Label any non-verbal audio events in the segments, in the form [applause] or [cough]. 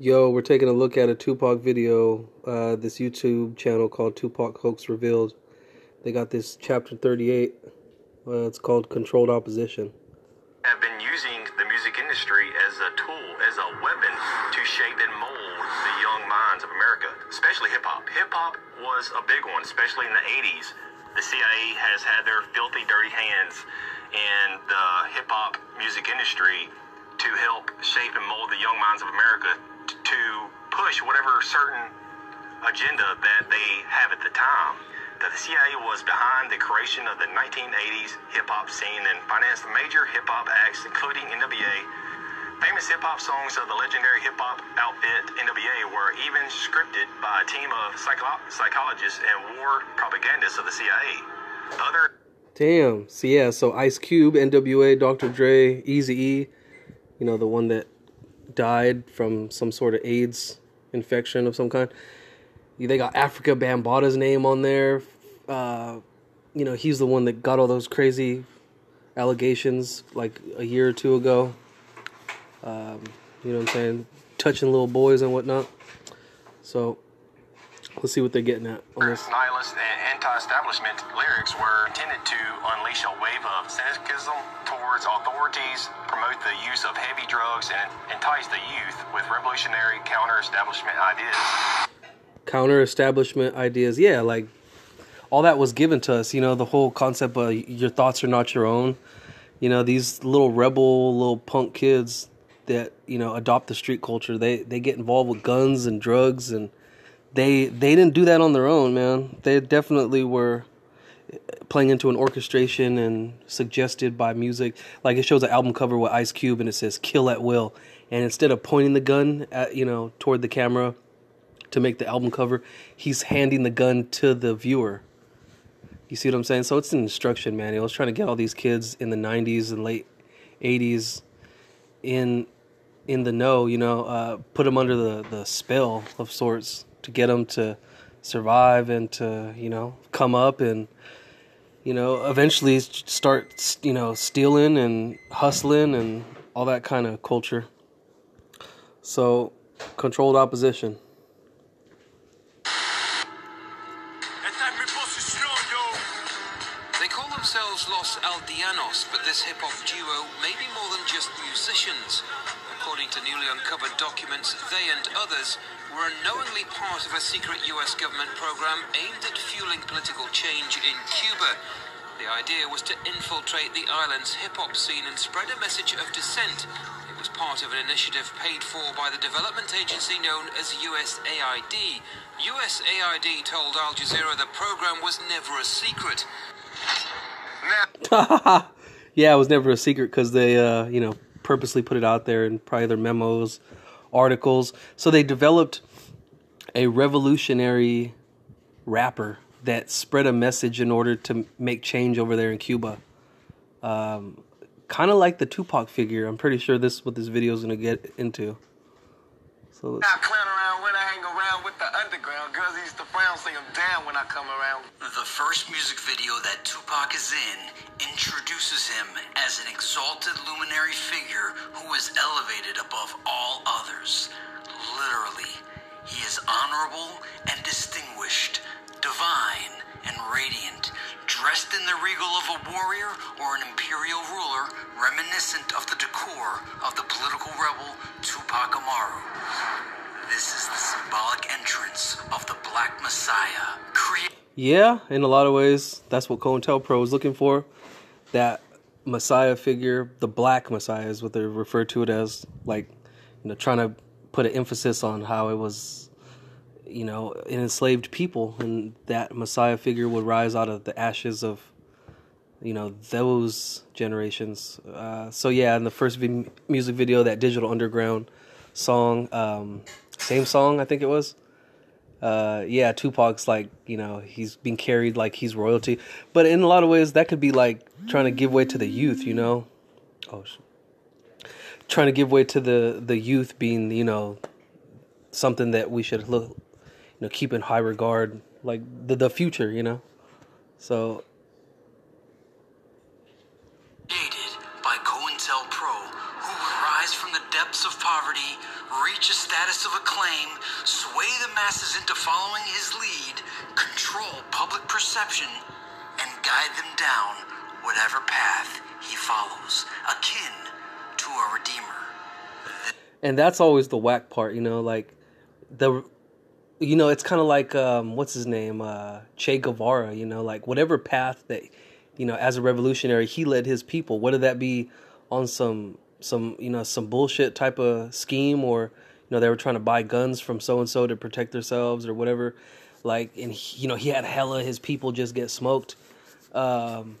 Yo, we're taking a look at a Tupac video, uh, this YouTube channel called Tupac Hoax Revealed. They got this chapter 38. Uh, it's called Controlled Opposition. Have been using the music industry as a tool, as a weapon to shape and mold the young minds of America, especially hip hop. Hip hop was a big one, especially in the 80s. The CIA has had their filthy, dirty hands in the hip hop music industry to help shape and mold the young minds of America to push whatever certain agenda that they have at the time. That the CIA was behind the creation of the 1980s hip hop scene and financed major hip hop acts, including NWA. Famous hip hop songs of the legendary hip hop outfit NWA were even scripted by a team of psycho- psychologists and war propagandists of the CIA. Other Damn. So yeah, so Ice Cube, NWA, Dr. Dre, Eazy E, you know, the one that died from some sort of AIDS infection of some kind. They got Afrika Bambaataa's name on there. Uh, you know, he's the one that got all those crazy allegations like a year or two ago. Um, you know what I'm saying? Touching little boys and whatnot. So let's see what they're getting at on this. nihilist and anti-establishment lyrics were intended to unleash a wave of cynicism towards authorities, promote the use of heavy drugs, and entice the youth with revolutionary counter-establishment ideas. counter establishment ideas. Yeah, like all that was given to us. You know, the whole concept of your thoughts are not your own. You know, these little rebel, little punk kids that you know adopt the street culture. They they get involved with guns and drugs, and they they didn't do that on their own, man. They definitely were playing into an orchestration and suggested by music. Like it shows an album cover with Ice Cube and it says "Kill at Will," and instead of pointing the gun at you know toward the camera to make the album cover, he's handing the gun to the viewer. You see what I'm saying? So it's an instruction manual. It's trying to get all these kids in the 90s and late 80s in in the know, you know, uh, put them under the, the spell of sorts to get them to survive and to, you know, come up and, you know, eventually start, you know, stealing and hustling and all that kind of culture. So, controlled opposition. They call themselves Los Aldeanos, but this hip hop duo may be more than just musicians. According to newly uncovered documents, they and others were unknowingly part of a secret US government program aimed at fueling political change in Cuba. The idea was to infiltrate the island's hip hop scene and spread a message of dissent. It was part of an initiative paid for by the development agency known as USAID. USAID told Al Jazeera the program was never a secret. [laughs] yeah, it was never a secret because they, uh, you know, purposely put it out there in probably their memos, articles. So they developed a revolutionary rapper that spread a message in order to make change over there in Cuba. Um, kind of like the Tupac figure. I'm pretty sure this is what this video is going to get into. So let's. I clown around when I hang around with the underground. Girls used to frown, say I'm down when I come around. The first music video that Tupac is in introduces him as an exalted luminary figure who is elevated above all others. Literally, he is honorable and distinguished, divine and radiant, dressed in the regal of a warrior or an imperial ruler, reminiscent of the decor of the political rebel Tupac Amaru. This is the symbolic entrance of the Black Messiah, created. Yeah, in a lot of ways, that's what COINTELPRO is looking for. That Messiah figure, the Black Messiah is what they refer to it as. Like, you know, trying to put an emphasis on how it was, you know, an enslaved people, and that Messiah figure would rise out of the ashes of, you know, those generations. Uh, so yeah, in the first vi- music video, that Digital Underground song, um, same song I think it was uh, yeah, Tupac's like, you know, he's being carried like he's royalty. But in a lot of ways, that could be like trying to give way to the youth, you know? Oh, trying to give way to the, the youth being, you know, something that we should look, know, keep in high regard, like the, the future, you know? So, created by COINTELPRO, who would rise from the depths of poverty, reach a status of acclaim, sway the masses into following his lead, control public perception, and guide them down whatever path he follows, akin to a redeemer. and that's always the whack part you know like the you know it's kind of like um what's his name uh che guevara you know like whatever path that you know as a revolutionary he led his people whether that be on some some you know some bullshit type of scheme or you know they were trying to buy guns from so and so to protect themselves or whatever like and he, you know he had hella his people just get smoked um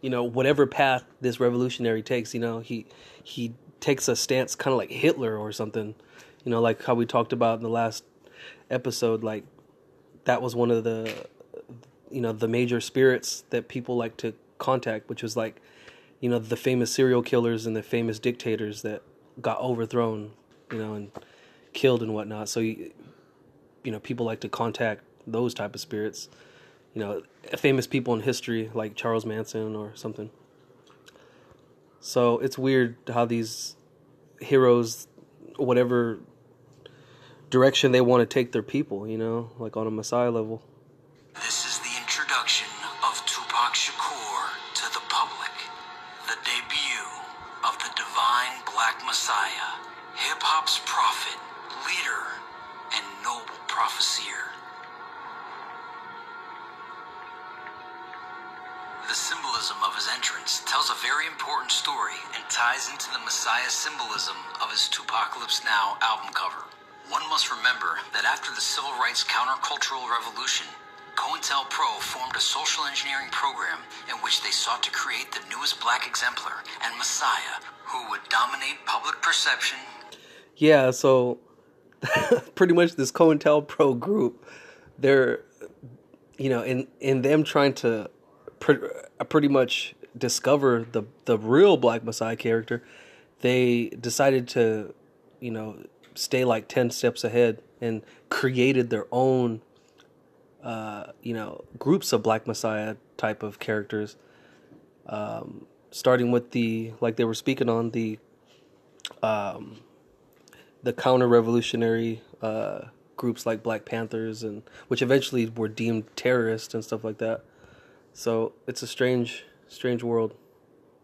you know whatever path this revolutionary takes you know he he takes a stance kind of like hitler or something you know like how we talked about in the last episode like that was one of the you know the major spirits that people like to contact which was like you know the famous serial killers and the famous dictators that got overthrown you know and killed and whatnot. So you, you know people like to contact those type of spirits you know famous people in history like charles manson or something. So it's weird how these heroes whatever direction they want to take their people you know like on a messiah level This is the introduction of Tupac Shakur to the public. The debut of the divine Black Messiah, hip hop's prophet, leader, and noble prophesier. The symbolism of his entrance tells a very important story and ties into the Messiah symbolism of his 2Pacalypse Now album cover. One must remember that after the civil rights countercultural revolution, COINTELPRO formed a social engineering program in which they sought to create the newest black exemplar and Messiah who would dominate public perception. Yeah so [laughs] pretty much this COINTELPRO group they're you know in in them trying to pre- uh, pretty much discover the the real black messiah character they decided to you know stay like 10 steps ahead and created their own uh you know groups of black messiah type of characters um starting with the like they were speaking on the um the counter revolutionary uh, groups like Black Panthers and which eventually were deemed terrorists and stuff like that. So it's a strange, strange world.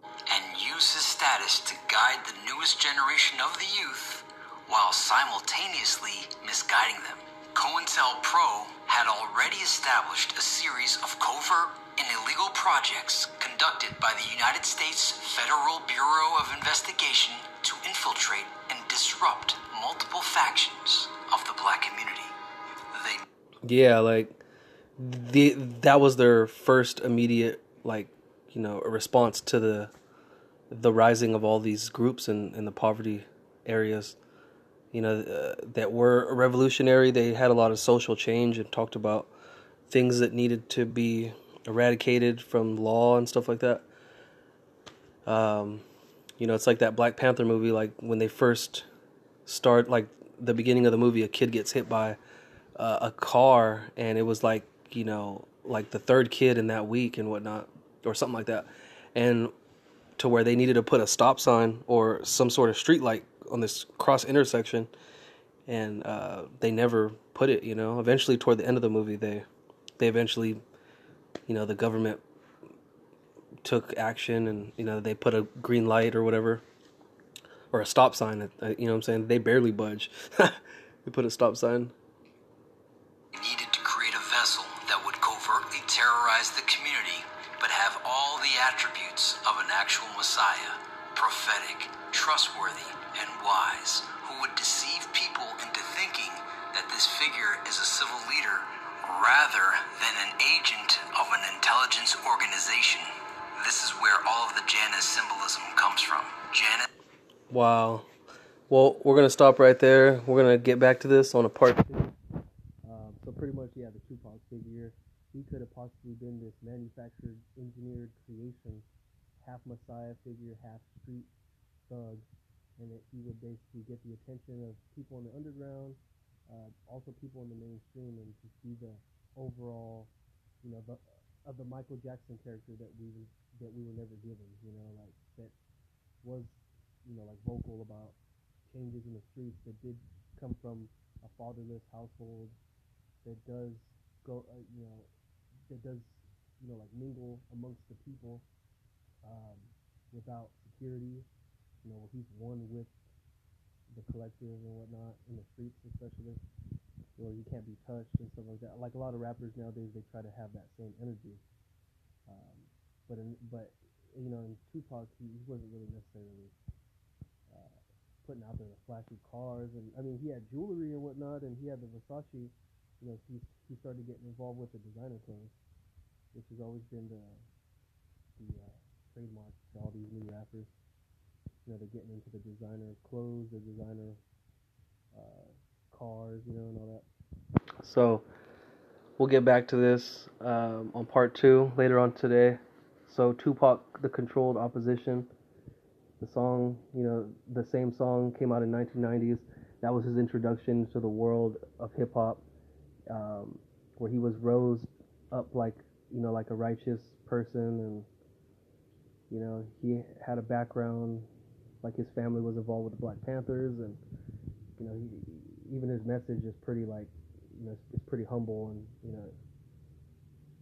and use his status to guide the newest generation of the youth while simultaneously misguiding them. COINTELPRO had already established a series of covert and illegal projects conducted by the United States Federal Bureau of Investigation to infiltrate and disrupt multiple factions of the black community. They Yeah, like the that was their first immediate like you know response to the the rising of all these groups in in the poverty areas. You know uh, that were revolutionary. They had a lot of social change and talked about things that needed to be eradicated from law and stuff like that. Um, you know, it's like that Black Panther movie. Like when they first start, like the beginning of the movie, a kid gets hit by uh, a car, and it was like you know, like the third kid in that week and whatnot, or something like that, and to where they needed to put a stop sign or some sort of street light on this cross intersection, and uh, they never put it. You know, eventually toward the end of the movie, they they eventually, you know, the government took action and you know they put a green light or whatever or a stop sign uh, you know what i'm saying? They barely budge. [laughs] They put a stop sign. Needed to create a vessel that would covertly terrorize the community, but have all the attributes of an actual Messiah prophetic, trustworthy, and wise, who would deceive people into thinking that this figure is a civil leader rather than an agent of an intelligence organization. This is where all of the Janus symbolism comes from. Janus. wow well we're gonna stop right there we're gonna get back to this on a part two um, so pretty much yeah the tupac figure he could have possibly been this manufactured engineered creation half messiah figure half street thug and that he would basically get the attention of people in the underground uh, also people in the mainstream and just be the overall you know the of the Michael Jackson character that we that we were never given, you know, like that was, you know, like vocal about changes in the streets that did come from a fatherless household that does go, uh, you know, that does, you know, like mingle amongst the people um, without security. You know, he's one with the collective and whatnot in the streets, especially where you can't be touched and stuff like that. Like a lot of rappers nowadays, they try to have that same energy. Um, but in, but you know, in Tupac, he, he wasn't really necessarily uh, putting out there the flashy cars, and I mean, he had jewelry and whatnot, and he had the Versace. You know, he he started getting involved with the designer clothes, which has always been the the uh, trademark to all these new rappers. You know, they're getting into the designer clothes, the designer uh, cars, you know, and all that. So we'll get back to this um, on part two later on today. So Tupac, the controlled opposition. The song, you know, the same song came out in 1990s. That was his introduction to the world of hip hop, um, where he was rose up like, you know, like a righteous person, and you know, he had a background, like his family was involved with the Black Panthers, and you know, he, even his message is pretty like, you know, it's, it's pretty humble, and you know,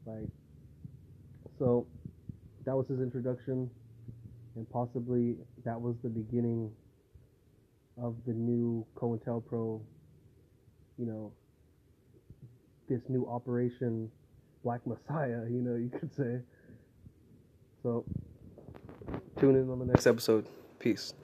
like, so that was his introduction, and possibly that was the beginning of the new COINTELPRO, you know, this new operation Black Messiah, you know, you could say. So, tune in on the next episode. Peace.